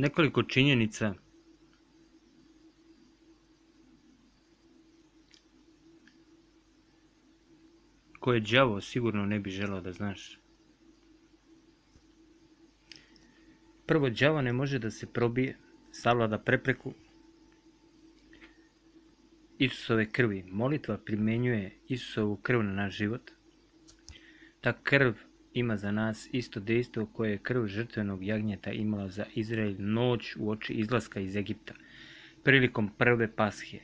nekoliko činjenica koje đavo sigurno ne bi želao da znaš. Prvo, đavo ne može da se probije, savlada prepreku Isusove krvi. Molitva primjenjuje Isusovu krv na naš život. Ta krv ima za nas isto dejstvo koje je krv žrtvenog jagnjeta imala za Izrael noć u oči izlaska iz Egipta, prilikom prve pashe.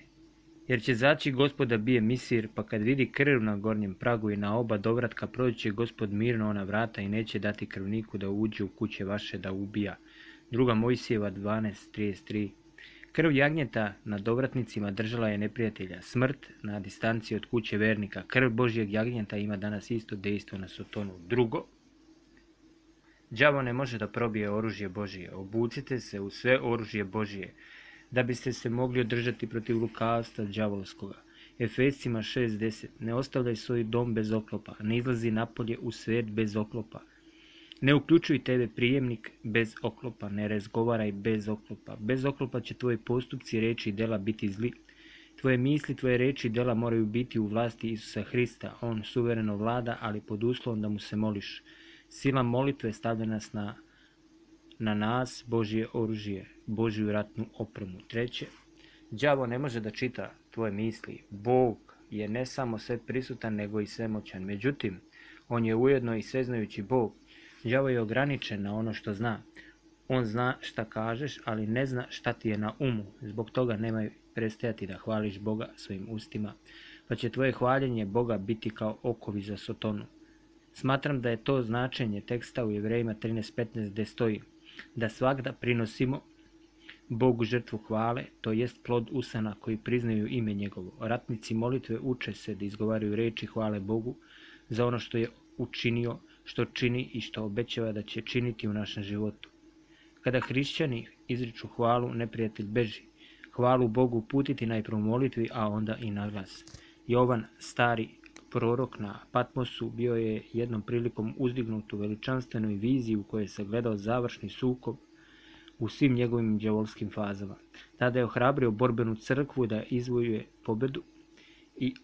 Jer će zaći gospoda bije misir, pa kad vidi krv na gornjem pragu i na oba dovratka proći će gospod mirno ona vrata i neće dati krvniku da uđe u kuće vaše da ubija. Druga Mojsijeva 12.33 Krv jagnjeta na dovratnicima držala je neprijatelja. Smrt na distanci od kuće vernika. Krv Božjeg jagnjeta ima danas isto dejstvo na Sotonu. Drugo, đavo ne može da probije oružje Božije. Obucite se u sve oružje Božije, da biste se mogli održati protiv lukavstva đavolskoga. Efescima 6.10 Ne ostavljaj svoj dom bez oklopa, ne izlazi napolje u svet bez oklopa. Ne uključuj tebe prijemnik bez oklopa, ne razgovaraj bez oklopa. Bez oklopa će tvoji postupci, reči i dela biti zli. Tvoje misli, tvoje reči i dela moraju biti u vlasti Isusa Hrista. On suvereno vlada, ali pod uslovom da mu se moliš. Sila molitve stavlja nas na, na nas Božje oružje, Božju ratnu opremu. Treće, đavo ne može da čita tvoje misli. Bog je ne samo sve prisutan, nego i svemoćan. Međutim, on je ujedno i sveznajući Bog Đavo je ograničen na ono što zna. On zna šta kažeš, ali ne zna šta ti je na umu. Zbog toga nemoj prestajati da hvališ Boga svojim ustima, pa će tvoje hvaljenje Boga biti kao okovi za sotonu. Smatram da je to značenje teksta u Jevrejima 13.15 gde stoji da svakda prinosimo Bogu žrtvu hvale, to jest plod usana koji priznaju ime njegovo. Ratnici molitve uče se da izgovaraju reči hvale Bogu za ono što je učinio što čini i što obećava da će činiti u našem životu. Kada hrišćani izriču hvalu, neprijatelj beži. Hvalu Bogu putiti najprvo molitvi, a onda i na glas. Jovan, stari prorok na Patmosu, bio je jednom prilikom uzdignut u veličanstvenoj viziji u kojoj se gledao završni sukob u svim njegovim djavolskim fazama. Tada je ohrabrio borbenu crkvu da izvojuje pobedu i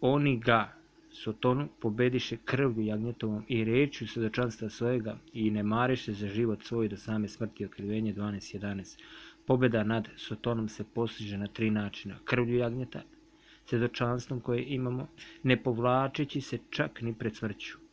oni ga Sotonu pobediše krvlju jagnjetovom i rečju svedočanstva svojega i ne mariše za život svoj do same smrti otkrivenje 12.11. Pobeda nad Sotonom se postiže na tri načina. Krvlju jagnjeta, svedočanstvom koje imamo, ne povlačeći se čak ni pred smrću.